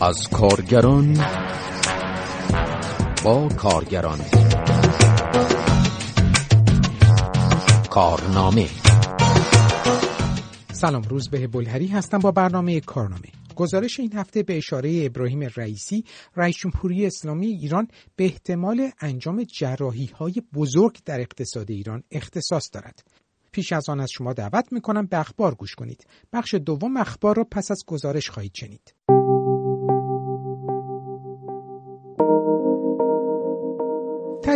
از کارگران با کارگران. کارنامه. سلام روز به بلهری هستم با برنامه کارنامه. گزارش این هفته به اشاره ابراهیم رئیسی رئیس جمهوری اسلامی ایران به احتمال انجام جراحی های بزرگ در اقتصاد ایران اختصاص دارد. پیش از آن از شما دعوت می‌کنم به اخبار گوش کنید. بخش دوم اخبار را پس از گزارش خواهید شنید.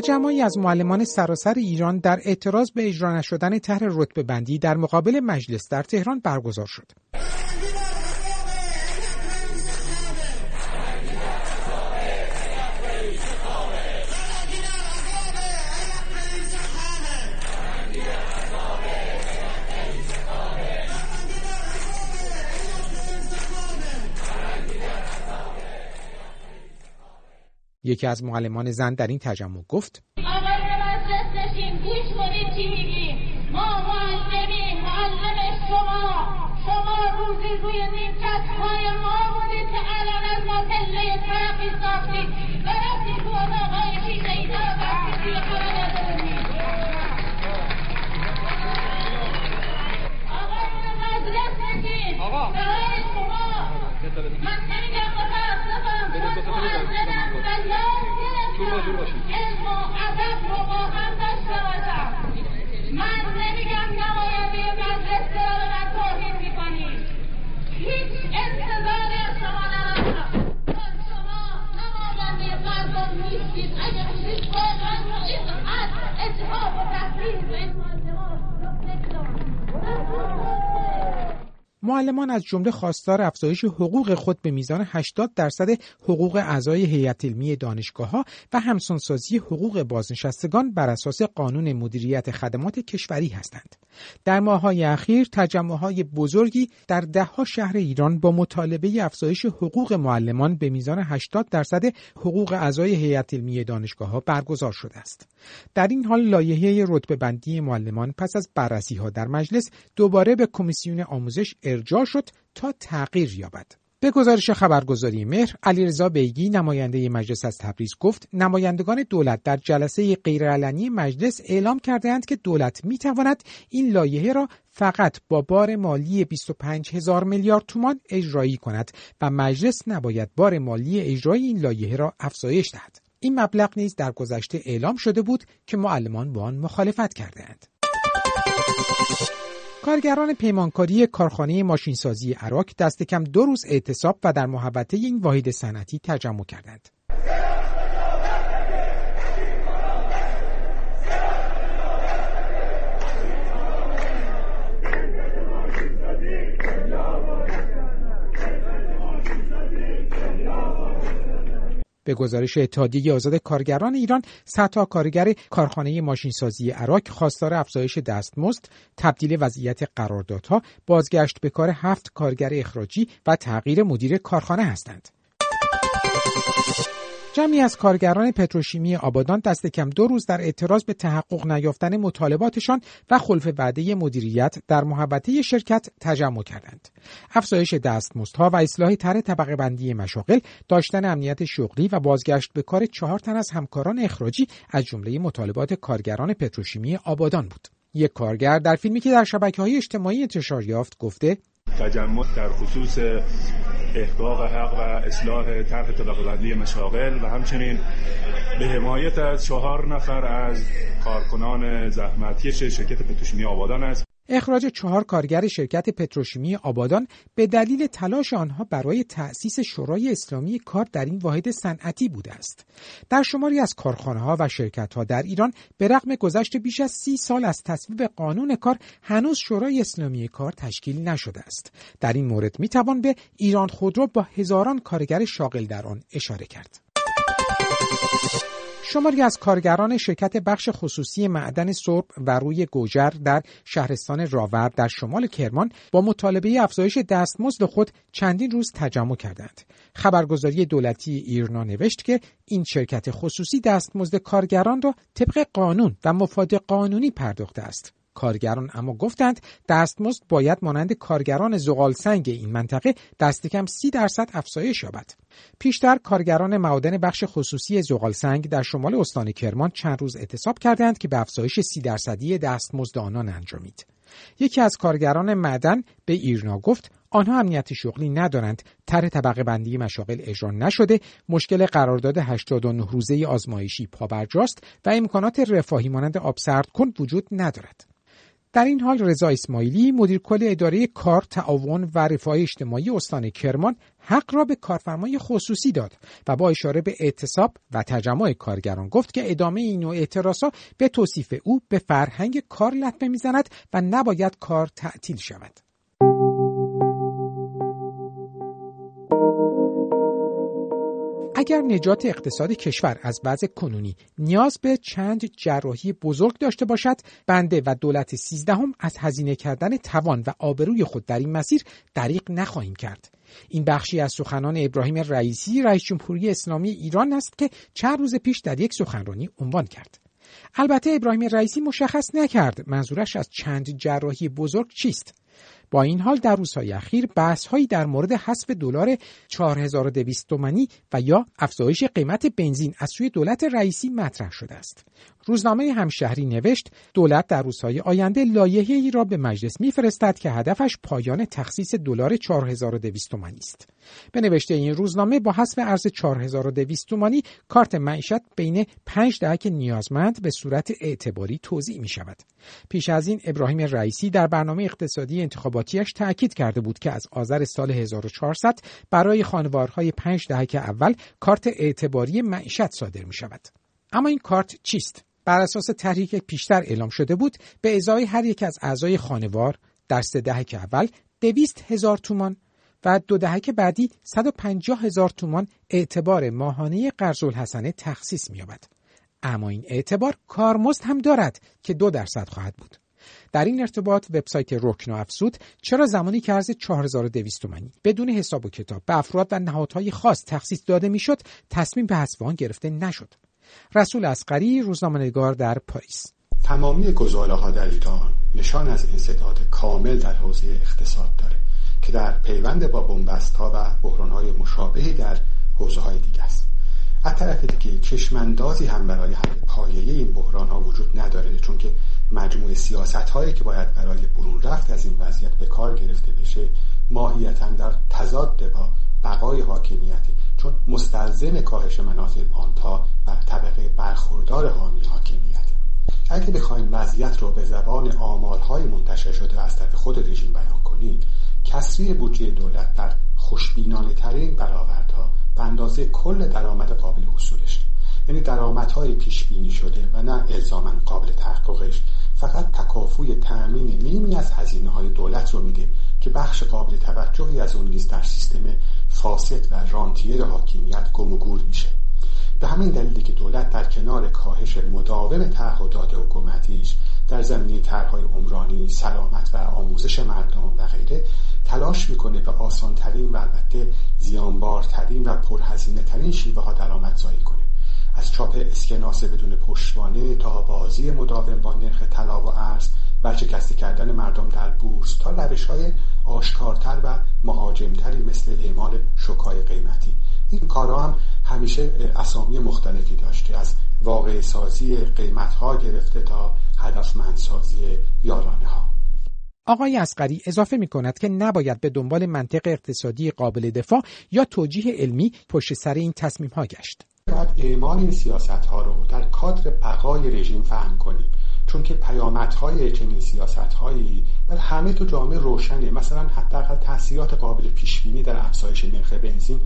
تجمعی از معلمان سراسر ایران در اعتراض به اجرا نشدن طرح رتبه بندی در مقابل مجلس در تهران برگزار شد. یکی از معلمان زن در این تجمع گفت آقای مجلس نشین گوش کنید چی میگیم. ما معلم شما. شما روزی روی نیمکت های ما بودید که الان از ما پله ترقی ساختید. و رفتید تو اتاقهای شیشه ای را بستید توی خانه آقای مجلس نشین برای شما. من نمیگم معلمم و علم و این معلمان معلمان از جمله خواستار افزایش حقوق خود به میزان 80 درصد حقوق اعضای هیئت علمی دانشگاه ها و همسانسازی حقوق بازنشستگان بر اساس قانون مدیریت خدمات کشوری هستند. در ماههای اخیر تجمعهای بزرگی در دهها شهر ایران با مطالبه افزایش حقوق معلمان به میزان 80 درصد حقوق اعضای هیئت علمی دانشگاه ها برگزار شده است. در این حال لایحه رتبه بندی معلمان پس از بررسی ها در مجلس دوباره به کمیسیون آموزش ارجاع شد تا تغییر یابد. به گزارش خبرگزاری مهر علیرضا بیگی نماینده مجلس از تبریز گفت نمایندگان دولت در جلسه غیرعلنی مجلس اعلام کردهاند که دولت می تواند این لایحه را فقط با بار مالی 25 هزار میلیارد تومان اجرایی کند و مجلس نباید بار مالی اجرای این لایحه را افزایش دهد این مبلغ نیز در گذشته اعلام شده بود که معلمان با آن مخالفت کردهاند کارگران پیمانکاری کارخانه ماشینسازی عراق دست کم دو روز اعتصاب و در محوطه این واحد صنعتی تجمع کردند. به گزارش اتحادیه آزاد کارگران ایران صدها کارگر کارخانه ماشینسازی عراق خواستار افزایش دستمزد تبدیل وضعیت قراردادها بازگشت به کار هفت کارگر اخراجی و تغییر مدیر کارخانه هستند. جمعی از کارگران پتروشیمی آبادان دست کم دو روز در اعتراض به تحقق نیافتن مطالباتشان و خلف وعده مدیریت در محوطه شرکت تجمع کردند. افزایش دستمزدها و اصلاح طرح طبقه بندی مشاغل، داشتن امنیت شغلی و بازگشت به کار چهار تن از همکاران اخراجی از جمله مطالبات کارگران پتروشیمی آبادان بود. یک کارگر در فیلمی که در شبکه های اجتماعی انتشار یافت گفته تجمع در خصوص احقاق حق و اصلاح طرح طبقه مشاغل و همچنین به حمایت از چهار نفر از کارکنان زحمتکش شرکت پتروشیمی آبادان است. اخراج چهار کارگر شرکت پتروشیمی آبادان به دلیل تلاش آنها برای تأسیس شورای اسلامی کار در این واحد صنعتی بوده است. در شماری از کارخانه ها و شرکت ها در ایران به رغم گذشت بیش از سی سال از تصویب قانون کار هنوز شورای اسلامی کار تشکیل نشده است. در این مورد می توان به ایران خودرو با هزاران کارگر شاغل در آن اشاره کرد. شماری از کارگران شرکت بخش خصوصی معدن سرب و روی گوجر در شهرستان راور در شمال کرمان با مطالبه افزایش دستمزد خود چندین روز تجمع کردند. خبرگزاری دولتی ایرنا نوشت که این شرکت خصوصی دستمزد کارگران را طبق قانون و مفاد قانونی پرداخته است. کارگران اما گفتند دستمزد باید مانند کارگران زغال سنگ این منطقه دست کم سی درصد افزایش یابد. پیشتر کارگران معادن بخش خصوصی زغال سنگ در شمال استان کرمان چند روز اعتصاب کردند که به افزایش سی درصدی دستمزد آنان انجامید. یکی از کارگران معدن به ایرنا گفت آنها امنیت شغلی ندارند طرح طبقه بندی مشاغل اجرا نشده مشکل قرارداد 89 روزه آزمایشی پابرجاست و امکانات رفاهی مانند آب سرد کن وجود ندارد در این حال رضا اسماعیلی مدیر کل اداره کار تعاون و رفاه اجتماعی استان کرمان حق را به کارفرمای خصوصی داد و با اشاره به اعتصاب و تجمع کارگران گفت که ادامه این نوع اعتراضها به توصیف او به فرهنگ کار لطمه می‌زند و نباید کار تعطیل شود. اگر نجات اقتصاد کشور از وضع کنونی نیاز به چند جراحی بزرگ داشته باشد بنده و دولت سیزدهم از هزینه کردن توان و آبروی خود در این مسیر دریق نخواهیم کرد. این بخشی از سخنان ابراهیم رئیسی رئیس جمهوری اسلامی ایران است که چند روز پیش در یک سخنرانی عنوان کرد. البته ابراهیم رئیسی مشخص نکرد منظورش از چند جراحی بزرگ چیست. با این حال در روزهای اخیر بحث هایی در مورد حذف دلار 4200 تومانی و یا افزایش قیمت بنزین از سوی دولت رئیسی مطرح شده است. روزنامه همشهری نوشت دولت در روزهای آینده لایحه ای را به مجلس میفرستد که هدفش پایان تخصیص دلار 4200 تومانی است. به نوشته این روزنامه با حذف ارز 4200 تومانی کارت معیشت بین 5 دهک نیازمند به صورت اعتباری توزیع می شود. پیش از این ابراهیم رئیسی در برنامه اقتصادی انتخاباتیش تأکید کرده بود که از آذر سال 1400 برای خانوارهای 5 دهک اول کارت اعتباری معیشت صادر می شود. اما این کارت چیست؟ بر اساس که پیشتر اعلام شده بود به ازای هر یک از اعضای خانوار در سه دهک اول دویست هزار تومان و دو دهک بعدی 150 هزار تومان اعتبار ماهانه قرض الحسنه تخصیص می‌یابد. اما این اعتبار کارمزد هم دارد که دو درصد خواهد بود. در این ارتباط وبسایت رکن افسود چرا زمانی که ارز 4200 تومانی بدون حساب و کتاب به افراد و نهادهای خاص تخصیص داده می‌شد تصمیم به حذف آن گرفته نشد رسول اسقری روزنامه‌نگار در پاریس. تمامی گزاره ها در ایران نشان از انسداد کامل در حوزه اقتصاد داره که در پیوند با بنبست ها و بحران های مشابهی در حوزه های دیگه است. از طرف دیگه چشماندازی هم برای حل پایه این بحران ها وجود نداره چون که مجموع سیاست هایی که باید برای برون رفت از این وضعیت به کار گرفته بشه ماهیتا در تضاد با بقای حاکمیتی چون مستلزم کاهش منافع پانتا و طبقه برخوردار حامی حاکمیت. اگه بخوایم وضعیت رو به زبان آمالهای منتشر شده از طرف خود رژیم بیان کنید کسری بودجه دولت در خوشبینانه ترین برآوردها به اندازه کل درآمد قابل حصولش. یعنی درآمدهای پیش بینی شده و نه الزاما قابل تحققش. فقط تکافوی تأمین نیمی از هزینه های دولت رو میده. که بخش قابل توجهی از اون نیز در سیستم فاسد و رانتیر حاکمیت گم و گور میشه. به همین دلیلی که دولت در کنار کاهش مداوم تعهدات حکومتیش در زمینه طرحهای عمرانی سلامت و آموزش مردم و غیره تلاش می‌کنه به آسانترین و البته زیانبارترین و پرهزینه ترین شیوه ها درآمدزایی کنه. از چاپ اسکناس بدون پشتوانه تا بازی مداوم با نرخ طلا و ارز ورشکسته کردن مردم در بورس تا روش های آشکارتر و مهاجمتری مثل اعمال شکای قیمتی این کارها هم همیشه اسامی مختلفی داشته از واقع سازی قیمت ها گرفته تا هدفمندسازی یارانه ها آقای اسقری اضافه می کند که نباید به دنبال منطق اقتصادی قابل دفاع یا توجیه علمی پشت سر این تصمیم ها گشت. باید اعمال این سیاست ها رو در کادر بقای رژیم فهم کنیم چون که پیامدهای چنین سیاست هایی بر همه تو جامعه روشنه. مثلا حداقل تاثیرات قابل پیش بینی در افزایش نرخ بنزین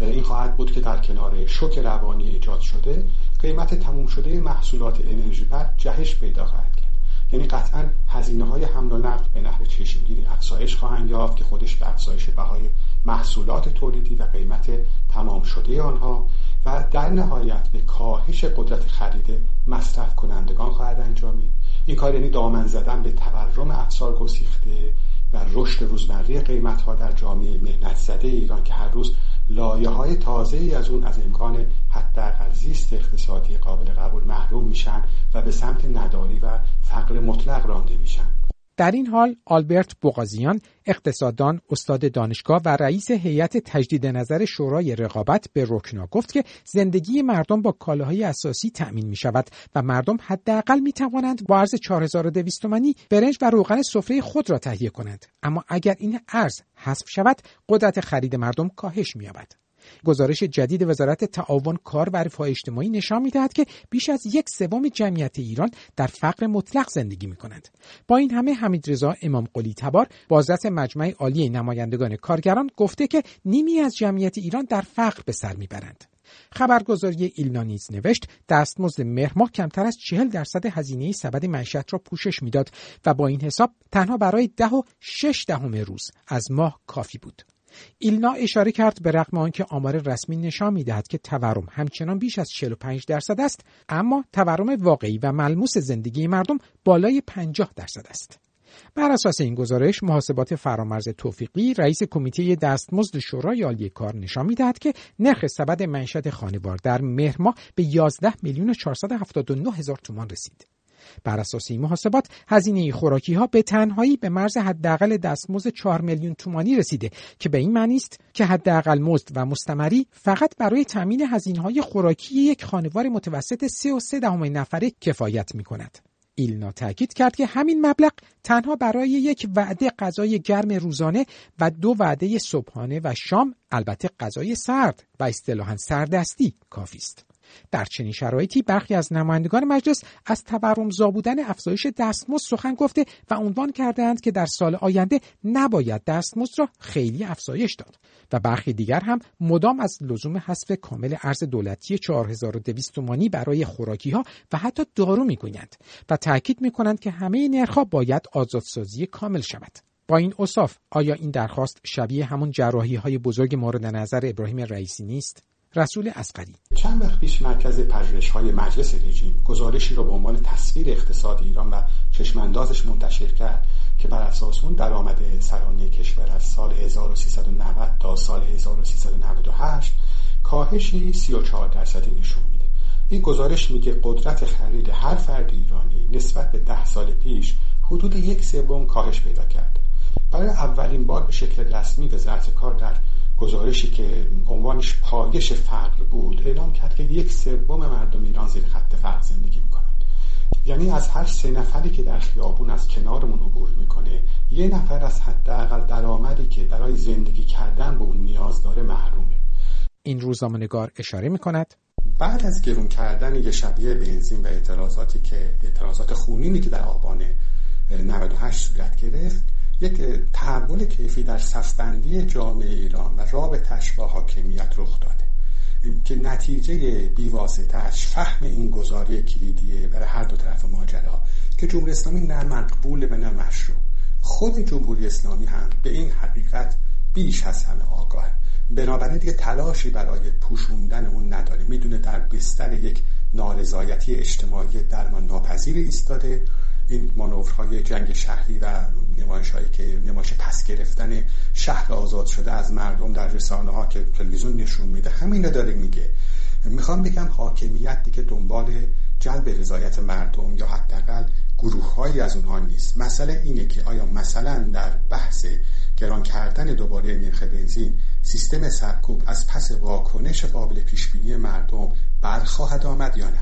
این خواهد بود که در کنار شوک روانی ایجاد شده قیمت تموم شده محصولات انرژی بر جهش پیدا خواهد کرد. یعنی قطعا هزینه های حمل و نقل به نحو چشمگیری افزایش خواهند یافت که خودش به افزایش بهای محصولات تولیدی و قیمت تمام شده آنها و در نهایت به کاهش قدرت خرید مصرف کنندگان خواهد انجامید. این کار یعنی دامن زدن به تورم افسار گسیخته و رشد روزمره قیمت ها در جامعه مهنت زده ایران که هر روز لایه های تازه ای از اون از امکان حداقل زیست اقتصادی قابل قبول محروم میشن و به سمت نداری و فقر مطلق رانده میشن. در این حال آلبرت بوغازیان اقتصاددان استاد دانشگاه و رئیس هیئت تجدید نظر شورای رقابت به رکنا گفت که زندگی مردم با کالاهای اساسی تأمین می شود و مردم حداقل می توانند با ارز 4200 تومانی برنج و روغن سفره خود را تهیه کنند. اما اگر این ارز حذف شود قدرت خرید مردم کاهش می‌یابد. گزارش جدید وزارت تعاون کار و رفاه اجتماعی نشان می‌دهد که بیش از یک سوم جمعیت ایران در فقر مطلق زندگی می کنند. با این همه حمید رضا امام قلی تبار بازرس مجمع عالی نمایندگان کارگران گفته که نیمی از جمعیت ایران در فقر به سر می‌برند. خبرگزاری ایلنا نیز نوشت دستمزد مهر ماه کمتر از چهل درصد هزینه سبد معیشت را پوشش می‌داد و با این حساب تنها برای ده و شش دهم روز از ماه کافی بود. ایلنا اشاره کرد به رغم آنکه آمار رسمی نشان می‌دهد که تورم همچنان بیش از 45 درصد است اما تورم واقعی و ملموس زندگی مردم بالای 50 درصد است. بر اساس این گزارش محاسبات فرامرز توفیقی رئیس کمیته دستمزد شورای عالی کار نشان می‌دهد که نرخ سبد معیشت خانوار در مهر ماه به 11 میلیون 479 هزار تومان رسید. بر اساس این محاسبات هزینه خوراکی ها به تنهایی به مرز حداقل دستمزد 4 میلیون تومانی رسیده که به این معنی است که حداقل مزد و مستمری فقط برای تامین هزینه های خوراکی یک خانوار متوسط 3 و نفره کفایت می کند. ایلنا تاکید کرد که همین مبلغ تنها برای یک وعده غذای گرم روزانه و دو وعده صبحانه و شام البته غذای سرد و اصطلاحا سردستی کافی است. در چنین شرایطی برخی از نمایندگان مجلس از تورمزا بودن افزایش دستمزد سخن گفته و عنوان کردهاند که در سال آینده نباید دستمزد را خیلی افزایش داد. و برخی دیگر هم مدام از لزوم حذف کامل ارز دولتی 4200 تومانی برای خوراکی ها و حتی دارو می‌گویند و تاکید می‌کنند که همه نرخها باید آزادسازی کامل شود. با این اصاف آیا این درخواست شبیه همون جراحی های بزرگ مورد نظر ابراهیم رئیسی نیست؟ رسول اسقری چند وقت پیش مرکز پژوهش های مجلس رژیم گزارشی را به عنوان تصویر اقتصاد ایران و چشماندازش منتشر کرد که بر اساس اون درآمد سرانه کشور از سال 1390 تا سال 1398 کاهشی 34 درصدی نشون میده. این گزارش میگه قدرت خرید هر فرد ایرانی نسبت به ده سال پیش حدود یک سوم کاهش پیدا کرد برای اولین بار به شکل رسمی وزارت کار در گزارشی که عنوانش پایش فقر بود اعلام کرد که یک سوم مردم ایران زیر خط فقر زندگی می‌کنند. یعنی از هر سه نفری که در خیابون از کنارمون عبور می‌کنه یه نفر از حداقل درآمدی که برای زندگی کردن به اون نیاز داره محرومه. این روزنامه‌نگار اشاره می‌کند. بعد از گرون کردن یه شبیه بنزین و اعتراضاتی که اعتراضات خونینی که در آبان 98 صورت گرفت یک تحول کیفی در صفبندی جامعه ایران و رابطش با حاکمیت رخ داده. که نتیجه بیواسطهش فهم این گزاری کلیدیه برای هر دو طرف ماجرا که جمهوری اسلامی نه مقبول و نه مشروع. خود جمهوری اسلامی هم به این حقیقت بیش از همه آگاه. بنابراین دیگه تلاشی برای پوشوندن اون نداره. می‌دونه در بستر یک نارضایتی اجتماعی درمان ناپذیر ایستاده. این مانورهای جنگ شهری و نمایش هایی که نمایش پس گرفتن شهر آزاد شده از مردم در رسانه ها که تلویزیون نشون میده. همین داره میگه. می‌خوام بگم حاکمیت که دنبال جلب رضایت مردم یا حداقل گروه از اونها نیست. مسئله اینه که آیا مثلا در بحث گران کردن دوباره نرخ بنزین سیستم سرکوب از پس واکنش قابل پیشبینی مردم برخواهد آمد یا نه؟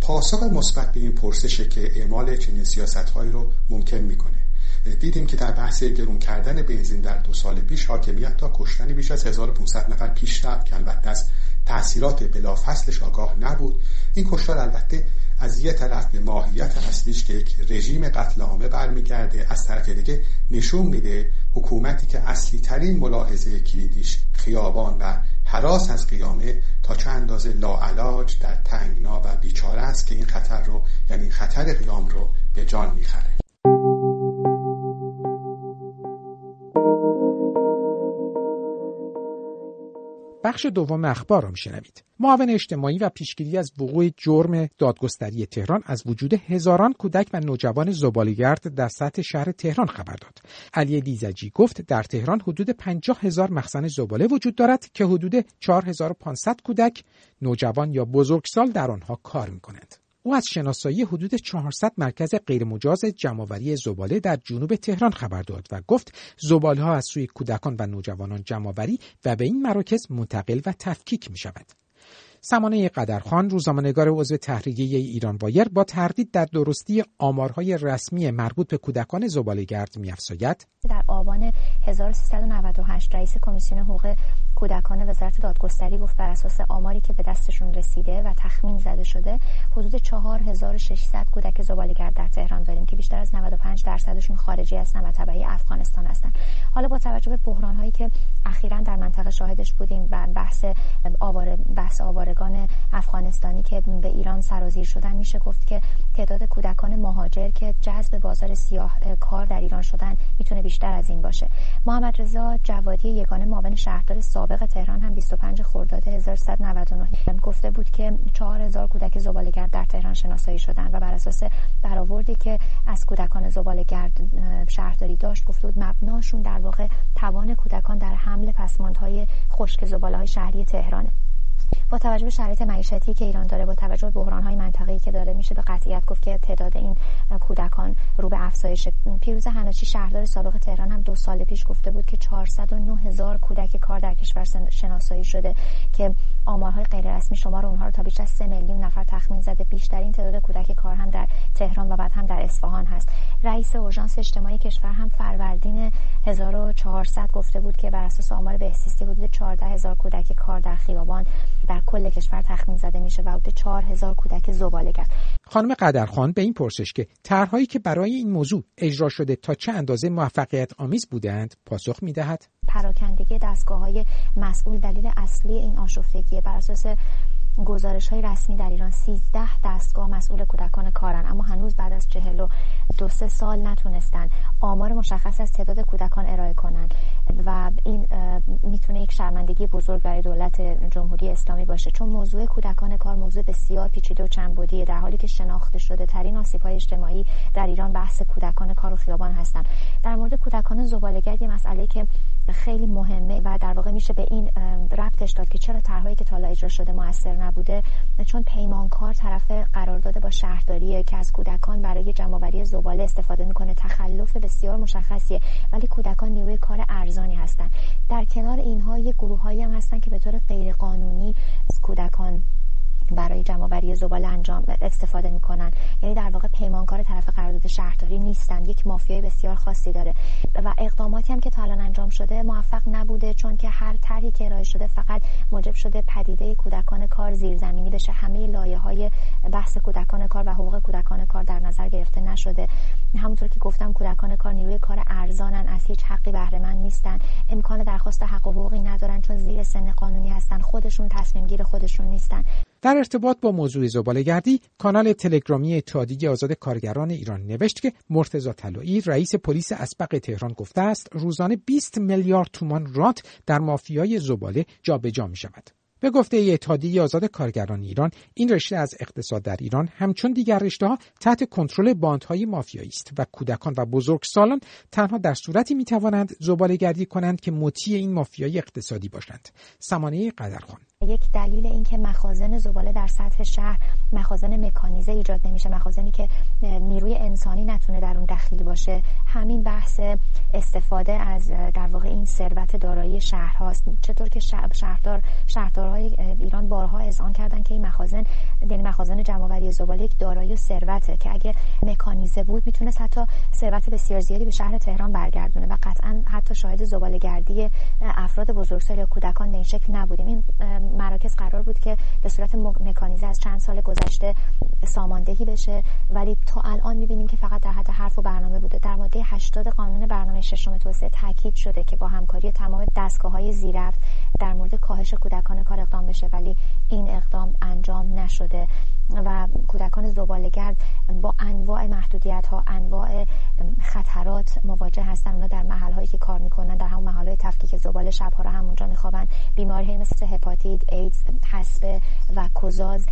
پاسخ مثبت به این پرسشه که اعمال چنین سیاستهایی رو ممکن می‌کنه. دیدیم که در بحث گرون کردن بنزین در دو سال پیش حاکمیت تا کشتن بیش از 1500 نفر پیش رفت که البته از تاثیرات بلافصلش آگاه نبود. این کشتار البته از یه طرف به ماهیت اصلیش که یک رژیم قتل عامه برمیگرده از طرف دیگه نشون میده حکومتی که اصلی ترین ملاحظه کلیدیش خیابان و حراس از قیامه تا چه اندازه لاعلاج در تنگنا و بیچاره است که این خطر رو یعنی خطر قیام رو به جان می‌خره. بخش دوم اخبار را میشنوید. معاون اجتماعی و پیشگیری از وقوع جرم دادگستری تهران از وجود هزاران کودک و نوجوان زبالهگرد در سطح شهر تهران خبر داد. علی لیزجی گفت در تهران حدود 50 هزار مخزن زباله وجود دارد که حدود 4500 کودک نوجوان یا بزرگسال در آنها کار می‌کنند. او از شناسایی حدود 400 مرکز غیرمجاز جمعآوری زباله در جنوب تهران خبر داد و گفت زباله ها از سوی کودکان و نوجوانان جمعآوری و به این مراکز منتقل و تفکیک می شود. سمانه قدرخان روزنامه‌نگار عضو تحریریه ایران وایر با تردید در درستی آمارهای رسمی مربوط به کودکان زبالهگرد می‌افزاید در آبان 1398 رئیس کمیسیون حقوق کودکان وزارت دادگستری گفت بر اساس آماری که به دستشون رسیده و تخمین زده شده حدود 4600 کودک زبالهگرد در تهران داریم که بیشتر از 95 درصدشون خارجی هستن و تبعی افغانستان هستن. حالا با توجه به بحران هایی که اخیرا در منطقه شاهدش بودیم و بحث آواره بحث آوارگان افغانستانی که به ایران سرازیر شدن میشه گفت که تعداد کودکان مهاجر که جذب بازار سیاه کار در ایران شدن می‌تونه بیشتر از این باشه. محمد رضا جوادی یگانه معاون شهردار سابق تهران هم 25 خرداد 1399 گفته بود که 4000 کودک زبالهگرد در تهران شناسایی شدن و بر اساس برآوردی که از کودکان زبالهگرد شهرداری داشت گفته بود مبناشون در واقع توان کودکان در حمل پسماندهای خشک زباله های شهری تهرانه. با توجه به شرایط معیشتی که ایران داره با توجه به بحران‌های منطقه‌ای که داره میشه به قطعیت گفت که تعداد این کودکان رو به افزایش پیروز حناچی شهردار سابق تهران هم دو سال پیش گفته بود که 409 هزار کودک کار در کشور شناسایی شده که آمارهای غیررسمی شمار اونها رو تا بیش از 3 میلیون نفر تخمین زده. بیشترین تعداد کودک کار هم در تهران و بعد هم در اصفهان هست. رئیس اورژانس اجتماعی کشور هم فروردین 1400 گفته بود که بر اساس آمار بهسیستی حدود 14 هزار کودک کار در خیابان در کل کشور تخمین زده میشه و حدود 4000 کودک زباله‌گر خانم قدرخان به این پرسش که طرحهایی که برای این موضوع اجرا شده تا چه اندازه موفقیت آمیز بودند پاسخ می‌دهد؟ پراکندگی دستگاه های مسئول دلیل اصلی این آشفتگی بر اساس گزارش های رسمی در ایران 13 دستگاه مسئول کودکان کارن اما هنوز بعد از چهل و دو سه سال نتونستن. آمار مشخص از تعداد کودکان ارائه کنند و این می‌تونه یک شرمندگی بزرگ برای دولت جمهوری اسلامی باشه. چون موضوع کودکان کار موضوع بسیار پیچیده و چندبعدیه. در حالی که شناخته شده ترین آسیب های اجتماعی در ایران بحث کودکان کار و خیابان هستند. در مورد کودکان زباله‌گرد یه مسئله که خیلی مهمه و در واقع میشه به این ربطش داد که چرا طرحهایی که تا اجرا شده موثر نبوده چون پیمانکار طرف قرارداد با شهرداریه که از کودکان برای جمعآوری زباله استفاده می‌کنه. تخلف بسیار مشخصیه ولی کودکان نیروی کار ارزانی هستن. در کنار اینها یه گروههایی هم هستن که به طور غیرقانونی از کودکان برای جمعآوری زباله انجام استفاده می‌کنن. یعنی در واقع پیمانکار طرف قرارداد شهرداری نیستن. یک مافیای بسیار خاصی داره. و اقداماتی هم که تا الان انجام شده موفق نبوده چون که هر طرحی که ارائه شده فقط موجب شده پدیده کودکان کار زیرزمینی بشه. همه لایه های بحث کودکان کار و حقوق کودکان کار در نظر گرفته نشده. همونطور که گفتم کودکان کار نیروی کار ارزانن از هیچ حقی بهره مند نیستن. امکان درخواست حق و حقوقی ندارن چون زیر سن قانونی هستن. خودشون تصمیم گیر خودشون نیستن. در ارتباط با موضوع زبالهگردی کانال تلگرامی اتحادیه آزاد کارگران ایران نوشت که مرتضی طلایی رئیس پلیس اسبق تهران گفته است روزانه 20 میلیارد تومان رات در مافیای زباله جابجا می شود. به گفته اتحادیه آزاد کارگران ایران این رشته از اقتصاد در ایران همچون دیگر رشته ها تحت کنترل باندهای مافیایی است و کودکان و بزرگسالان تنها در صورتی می توانند زباله گردی کنند که مطیع این مافیای اقتصادی باشند سمانه قدرخان یک دلیل اینکه مخازن زباله در سطح شهر مخازن مکانیزه ایجاد نمیشه مخازنی که نیروی انسانی نتونه در اون دخیل باشه. همین بحث استفاده از در واقع این ثروت دارایی شهرهاست. چطور که شهردار شهردارهای ایران بارها اذعان کردن که این مخازن یعنی مخازن جمعآوری زباله یک دارایی و ثروته که اگه مکانیزه بود می‌تونست حتی ثروت بسیار زیادی به شهر تهران برگردونه و قطعا حتی شاهد زباله گردی افراد بزرگسال یا کودکان به این شکل نبودیم. این مراکز قرار بود که به صورت مکانیزه از چند سال گذشته ساماندهی بشه. ولی تا الان می‌بینیم که فقط در حد حرف و برنامه بوده. در ماده 80 قانون برنامه ششم توسعه تاکید شده که با همکاری تمام دستگاه های زیرفت در مورد کاهش کودکان کار اقدام بشه. ولی این اقدام انجام نشده. و کودکان زبالگرد با انواع محدودیت ها انواع خطرات مواجه هستن. اونا در محل هایی که کار می‌کنن در همون محل های تفکیک زباله شبها رو همونجا میخوابن. بیماری مثل هپاتیت ایدز حسبه و کوزاز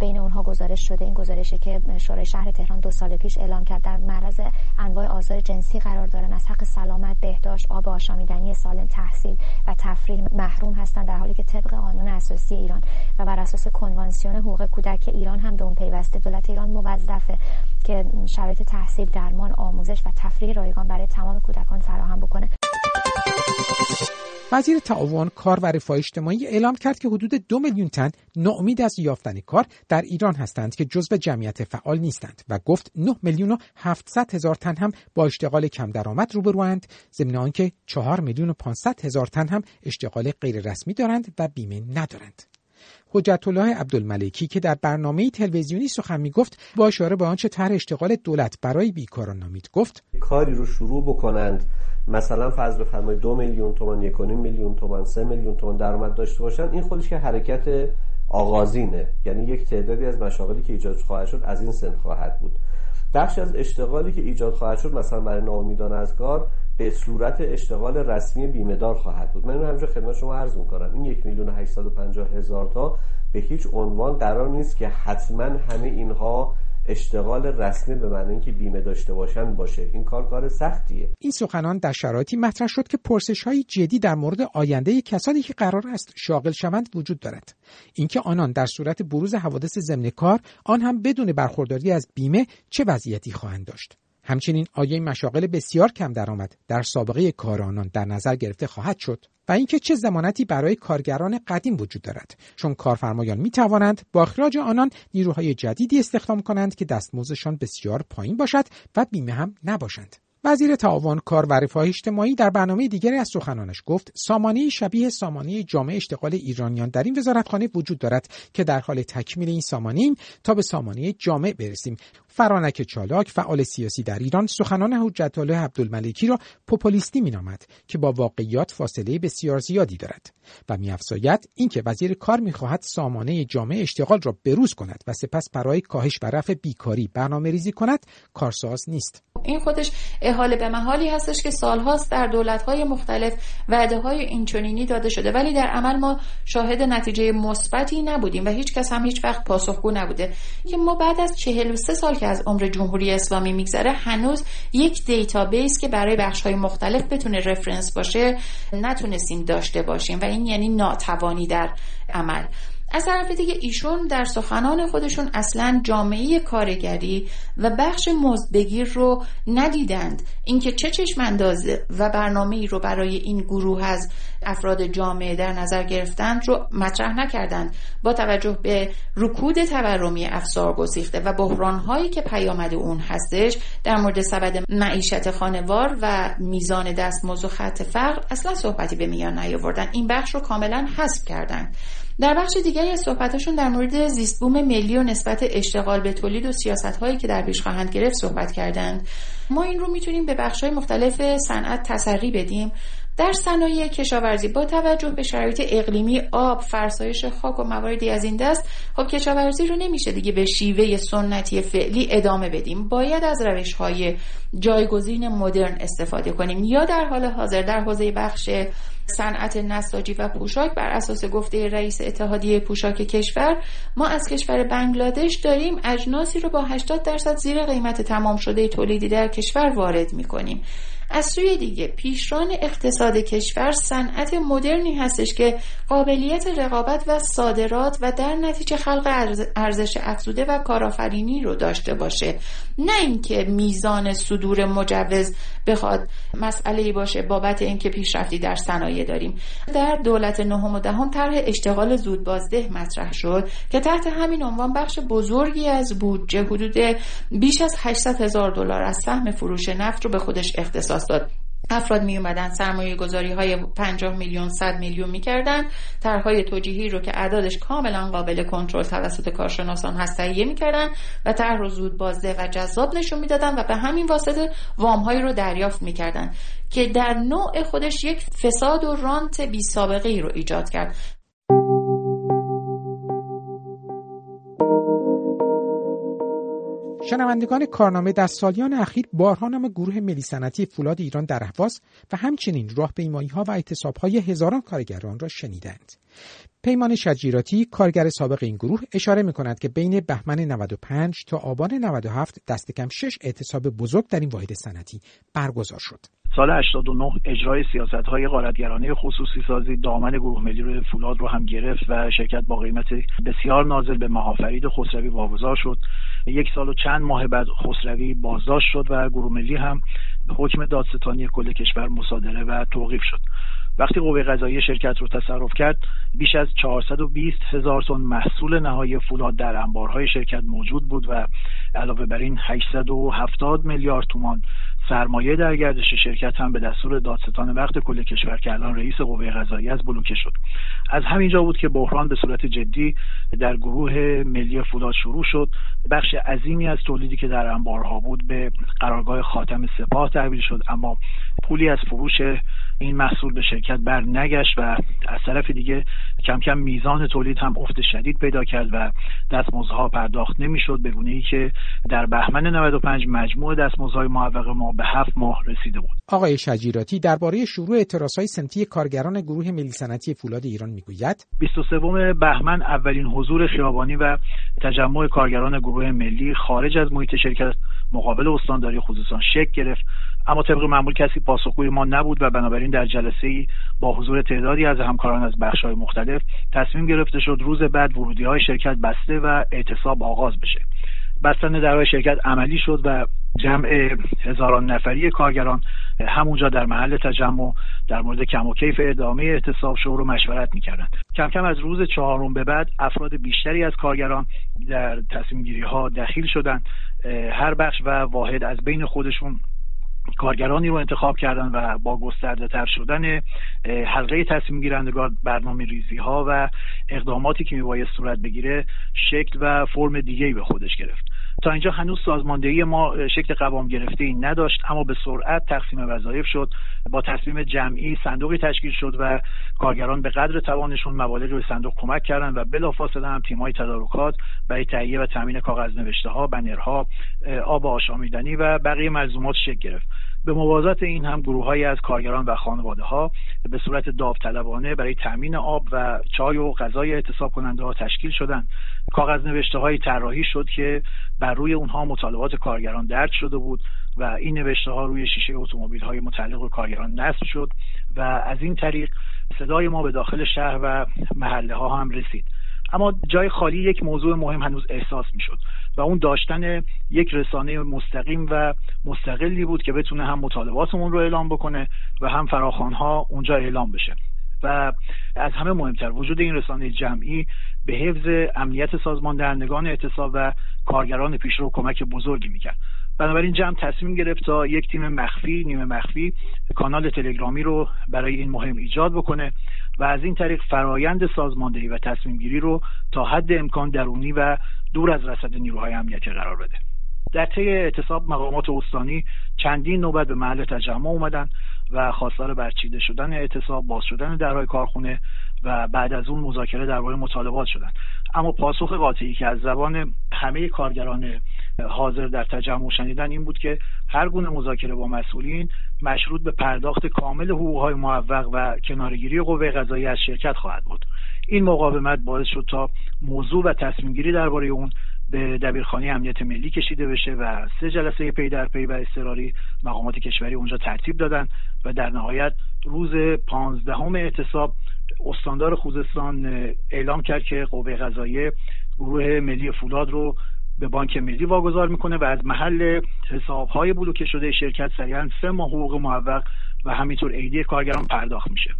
بین اونها گزارش شده. این گزارشی که شورای شهر تهران دو سال پیش اعلام کرد. در معرض انواع آزار جنسی قرار دارن. از حق سلامت بهداشت آب آشامیدنی سالم تحصیل و تفریح محروم هستند در حالی که طبق قانون اساسی ایران و بر اساس کنوانسیون حقوق کودک ایران هم به اون پیوسته دولت ایران موظفه که شرایط تحصیل درمان آموزش و تفریح رایگان برای تمام کودکان فراهم بکنه وزیر تعاون کار و رفاه اجتماعی اعلام کرد که حدود دو میلیون تن ناامید از یافتن کار در ایران هستند که جزو جمعیت فعال نیستند و گفت 9 میلیون و 700 هزار تن هم با اشتغال کم درآمد روبروند ضمن آنکه 4 میلیون و 500 هزار تن هم اشتغال غیر رسمی دارند و بیمه ندارند. حجت الله عبدالملکی که در برنامه تلویزیونی سخن می گفت با اشاره به آنچه طرح اشتغال دولت برای بیکاران نامید گفت کاری رو شروع بکنند. مثلا فرض بفرمایید دو میلیون تومان یک میلیون تومان سه میلیون تومان درآمد داشته باشن این خودش که حرکت آغازینه. یعنی یک تعدادی از مشاغلی که ایجاد خواهد شد از این سن خواهد بود. بخشی از اشتغالی که ایجاد خواهد شد مثلا برای ناامیدان از کار به صورت اشتغال رسمی بیمه دار خواهد بود. من همینجا خدمت شما عرض می‌کنم این یک میلیون هزار تا به هیچ عنوان قرار نیست که حتما همه اینها اشتغال رسمی به معنی اینکه بیمه داشته باشن باشه. این کار کار سختیه. این سخنان در شرایطی مطرح شد که پرسش های جدی در مورد آینده کسانی که قرار است شاغل شوند وجود دارد. اینکه آنان در صورت بروز حوادث ضمن کار آن هم بدون برخورداری از بیمه چه وضعیتی خواهند داشت؟ همچنین آیا مشاغل بسیار کم درآمد در سابقه کار آنان در نظر گرفته خواهد شد و اینکه چه زمانتی برای کارگران قدیم وجود دارد. چون کارفرمایان می توانند با اخراج آنان نیروهای جدیدی استخدام کنند که دستمزدشان بسیار پایین باشد و بیمه هم نباشند. وزیر تعاون کار و رفاه اجتماعی در برنامه دیگری از سخنانش گفت سامانه شبیه سامانه جامعه اشتغال ایرانیان در این وزارتخانه وجود دارد که در حال تکمیل این سامانه تا به سامانه جامع برسیم. فرانک چالاک فعال سیاسی در ایران سخنان حجت الله عبدالملکی را پوپولیستی مینامد که با واقعیات فاصله بسیار زیادی دارد و میافزاید اینکه وزیر کار می‌خواهد سامانه جامعه اشتغال را بروز کند و سپس برای کاهش و رفع بیکاری برنامه ریزی کند کارساز نیست. این خودش احاله به محالی هستش که سالهاست در دولت‌های مختلف وعده های اینچنینی داده شده ولی در عمل ما شاهد نتیجه مثبتی نبودیم و هیچ کس هم هیچ وقت پاسخگو نبوده. که ما بعد از 43 سال که از عمر جمهوری اسلامی میگذره هنوز یک database که برای بخش‌های مختلف بتونه reference باشه نتونستیم داشته باشیم و این یعنی ناتوانی در عمل. از طرف دیگه ایشون در سخنان خودشون اصلا جامعه کارگری و بخش مزدبگیر رو ندیدند. اینکه چه چشم انداز و برنامه ای رو برای این گروه از افراد جامعه در نظر گرفتند رو مطرح نکردند. با توجه به رکود تورمی افزار گسیخته و بحرانهایی که پیامد اون هستش در مورد سبد معیشت خانوار و میزان دستمزد و خط فقر اصلا صحبتی به میان نیاوردن. این بخش رو کاملا حذف کردند. در بخش دیگری از صحبتشون در مورد زیستبوم ملی و نسبت اشتغال به تولید و سیاست هایی که در پیش خواهند گرفت صحبت کردند. ما این رو می‌تونیم به بخش های مختلف صنعت تسری بدیم. در صنایع کشاورزی با توجه به شرایط اقلیمی آب فرسایش خاک و مواردی از این دست خب کشاورزی رو نمیشه دیگه به شیوه سنتی فعلی ادامه بدیم. باید از روش های جایگزین مدرن استفاده کنیم یا در حال حاضر در حوزه بخش صنعت نساجی و پوشاک بر اساس گفته رئیس اتحادیه پوشاک کشور ما از کشور بنگلادش داریم اجناسی رو با 80 درصد زیر قیمت تمام شده تولیدی در کشور وارد می‌کنیم. از سوی دیگه پیشران اقتصاد کشور صنعت مدرنی هستش که قابلیت رقابت و صادرات و در نتیجه خلق ارزش افزوده و کارآفرینی رو داشته باشه. نه اینکه میزان صدور مجوز بخواد مسئله باشه بابت اینکه پیشرفتی در صنایع داریم. در دولت نهم و دهم طرح اشتغال زود بازده مطرح شد که تحت همین عنوان بخش بزرگی از بودجه حدود بیش از 800 هزار دلار از سهم فروش نفت رو به خودش اختصاص داد افراد می اومدن سرمایه گذاری های 50 میلیون 100 میلیون می‌کردن. طرحهای توجیهی رو که اعدادش کاملا قابل کنترل توسط کارشناسان هست تهیه می‌کردن و طرح رو زود بازده و جذاب نشون می‌دادن و به همین واسطه وامهایی رو دریافت می‌کردن که در نوع خودش یک فساد و رانت بی سابقه ای رو ایجاد کرد. شنوندگان کارنامه در سالیان اخیر بارها نام گروه ملی صنعتی فولاد ایران در اهواز و همچنین راه پیمایی ها و اعتصاب های هزاران کارگران را شنیدند. پیمان شجیراتی کارگر سابق این گروه اشاره می کند که بین بهمن 95 تا آبان 97 دست کم 6 اعتصاب بزرگ در این واحد صنعتی برگزار شد. سال 89 اجرای سیاست های غارتگرانه خصوصی سازی دامن گروه ملی فولاد رو هم گرفت و شرکت با قیمت بسیار نازل به مهافرید خسروی واگذار شد. یک سال و چند ماه بعد خسروی بازداشت شد و گروه ملی هم به حکم دادستانی کل کشور مصادره و توقیف شد. وقتی قوه قضایی شرکت رو تصرف کرد بیش از 420 هزار تن محصول نهایی فولاد در انبارهای شرکت موجود بود و علاوه بر این 870 میلیارد تومان سرمایه در گردش شرکت هم به دستور دادستان وقت کل کشور که الان رئیس قوه قضایی از بلوکه شد. از همینجا بود که بحران به صورت جدی در گروه ملی فولاد شروع شد. بخش عظیمی از تولیدی که در انبارها بود به قرارگاه خاتم سپاه تحویل شد اما پولی از فروش این محصول به شرکت بر نگشت و از طرف دیگه کم کم میزان تولید هم افت شدید پیدا کرد و دستمزدها پرداخت نمی‌شد به گونه ای که در بهمن 95 مجموع دستمزدهای معوق ما به هفت ماه رسیده بود. آقای شجیراتی درباره شروع اعتراضهای سنتی کارگران گروه ملی صنعتی فولاد ایران می‌گوید. 23 بهمن اولین حضور خیابانی و تجمع کارگران گروه ملی خارج از محیط شرکت مقابل استانداری خصوصا شک گرفت. اما طبق معمول کسی پاسخگوی ما نبود و بنابراین در جلسه ای با حضور تعدادی از همکاران از های مختلف تصمیم گرفته شد روز بعد ورودی های شرکت بسته و اعتصاب آغاز بشه. بستن درهای شرکت عملی شد و جمع هزاران نفری کارگران همونجا در محل تجمع در مورد کم و کیف ادامه اعتصاب شروع رو مشورت می‌کردند. کم کم از روز چهارم به بعد افراد بیشتری از کارگران در تصمیم گیری ها دخیل شدند. هر بخش و واحد از بین خودشون کارگرانی رو انتخاب کردن و با گسترده تر شدن حلقه تصمیم گیرندگان برنامه ریزی ها و اقداماتی که میباید صورت بگیره شکل و فرم دیگه به خودش گرفت. تا اینجا هنوز سازماندهی ما شکل قوام گرفته ای نداشت اما به سرعت تقسیم وظایف شد با تصمیم جمعی صندوقی تشکیل شد و کارگران به قدر توانشون مبالغی به صندوق کمک کردند و بلافاصله هم تیم‌های تدارکات برای تهیه و تامین کاغذ نوشته ها بنرها آب آشامیدنی و بقیه ملزومات شکل گرفت. به موازات این هم گروههایی از کارگران و خانواده ها به صورت داوطلبانه برای تامین آب و چای و غذای اعتصاب کننده ها تشکیل شدند کاغذ نوشته های طراحی شد که بر روی اونها مطالبات کارگران درد شده بود و این نوشته ها روی شیشه اتومبیل های متعلق به کارگران نصب شد و از این طریق صدای ما به داخل شهر و محله ها هم رسید. اما جای خالی یک موضوع مهم هنوز احساس می‌شد و اون داشتن یک رسانه مستقیم و مستقلی بود که بتونه هم مطالباتمون رو اعلام بکنه و هم فراخوانها اونجا اعلام بشه. و از همه مهمتر وجود این رسانه جمعی به حفظ امنیت سازمان دهندگان اعتصاب و کارگران پیشرو کمک بزرگی می‌کرد. بنابراین جمع تصمیم گرفت تا یک تیم مخفی نیمه مخفی کانال تلگرامی رو برای این مهم ایجاد بکنه و از این طریق فرایند سازماندهی و تصمیم گیری رو تا حد امکان درونی و دور از رصد نیروهای امنیتی قرار بده. در طی اعتصاب مقامات استانی چندین نوبت به محل تجمع اومدن و خواستار برچیده شدن اعتصاب باز شدن درهای کارخونه و بعد از اون مذاکره درباره مطالبات شدن. اما پاسخ قاطعی که از زبان همه کارگران حاضر در تجمع شنیدن این بود که هر گونه مذاکره با مسئولین مشروط به پرداخت کامل حقوقهای موفق و کنارگیری قوه قضایی از شرکت خواهد بود. این مقاومت باعث شد تا موضوع و تصمیم گیری درباره اون به دبیرخانه امنیت ملی کشیده بشه و سه جلسه پی در پی و اضطراری مقامات کشوری اونجا ترتیب دادن و در نهایت روز پانزدهم اعتصاب استاندار خوزستان اعلام کرد که قوه قضاییه گروه ملی فولاد رو به بانک ملی واگذار می‌کنه و از محل حسابهای بلوکه شده شرکت سریعا سه ماه حقوق موفق و همینطور عیدی کارگران پرداخت میشه.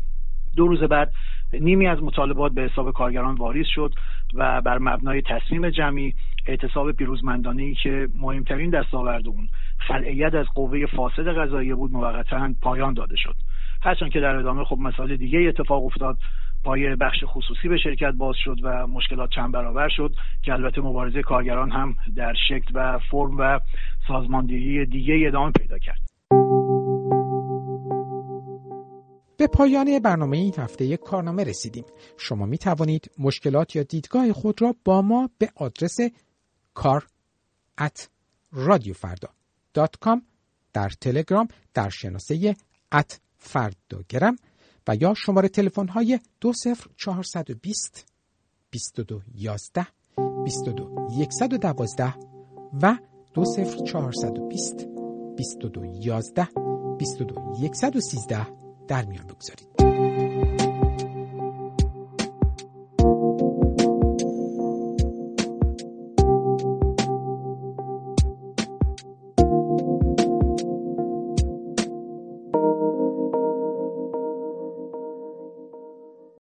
دو روز بعد نیمی از مطالبات به حساب کارگران واریز شد و بر مبنای تصمیم جمعی اعتصاب پیروزمندانه ای که مهمترین دستاورد اون خلعیت از قوه فاسد قضاییه بود موقتا پایان داده شد. هرچند که در ادامه خب مسائل دیگه اتفاق افتاد پای بخش خصوصی به شرکت باز شد و مشکلات چند برابر شد که البته مبارزه کارگران هم در شکل و فرم و سازماندهی دیگه ادامه پیدا کرد. به پایان برنامه این هفته یک کارنامه رسیدیم. شما می توانید مشکلات یا دیدگاه خود را با ما به آدرس کار ات رادیو در تلگرام در شناسه ات فرداگرم و یا شماره تلفن های 20420 2211 22112 و 20420 2211 22113 در میان بگذارید.